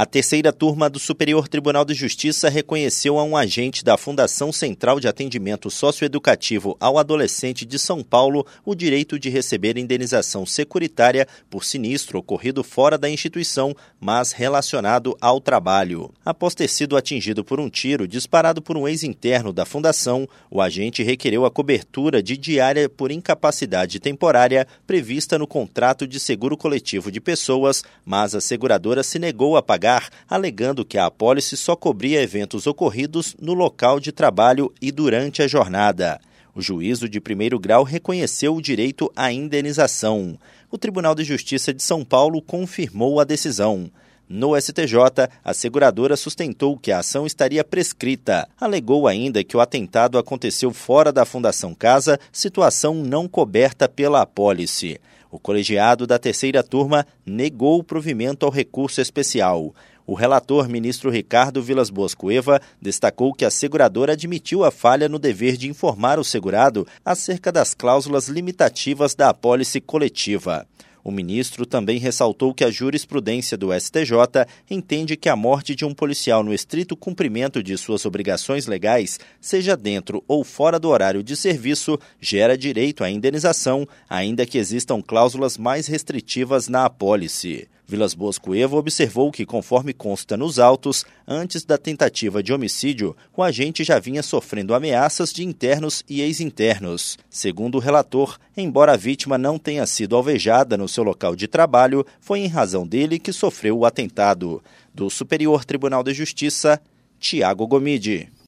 A terceira turma do Superior Tribunal de Justiça reconheceu a um agente da Fundação Central de Atendimento Socioeducativo ao Adolescente de São Paulo o direito de receber indenização securitária por sinistro ocorrido fora da instituição, mas relacionado ao trabalho. Após ter sido atingido por um tiro disparado por um ex-interno da Fundação, o agente requereu a cobertura de diária por incapacidade temporária prevista no contrato de seguro coletivo de pessoas, mas a seguradora se negou a pagar pagar, alegando que a apólice só cobria eventos ocorridos no local de trabalho e durante a jornada. O juízo de primeiro grau reconheceu o direito à indenização. O Tribunal de Justiça de São Paulo confirmou a decisão. No STJ, a seguradora sustentou que a ação estaria prescrita. Alegou ainda que o atentado aconteceu fora da Fundação Casa, situação não coberta pela apólice. O colegiado da terceira turma negou o provimento ao recurso especial. O relator, ministro Ricardo Vilas Boas Cueva, destacou que a seguradora admitiu a falha no dever de informar o segurado acerca das cláusulas limitativas da apólice coletiva. O ministro também ressaltou que a jurisprudência do STJ entende que a morte de um policial no estrito cumprimento de suas obrigações legais, seja dentro ou fora do horário de serviço, gera direito à indenização, ainda que existam cláusulas mais restritivas na apólice. Vilas Boas Cuevo observou que, conforme consta nos autos, antes da tentativa de homicídio, o agente já vinha sofrendo ameaças de internos e ex-internos. Segundo o relator, embora a vítima não tenha sido alvejada no seu local de trabalho, foi em razão dele que sofreu o atentado. Do Superior Tribunal de Justiça, Tiago Gomide.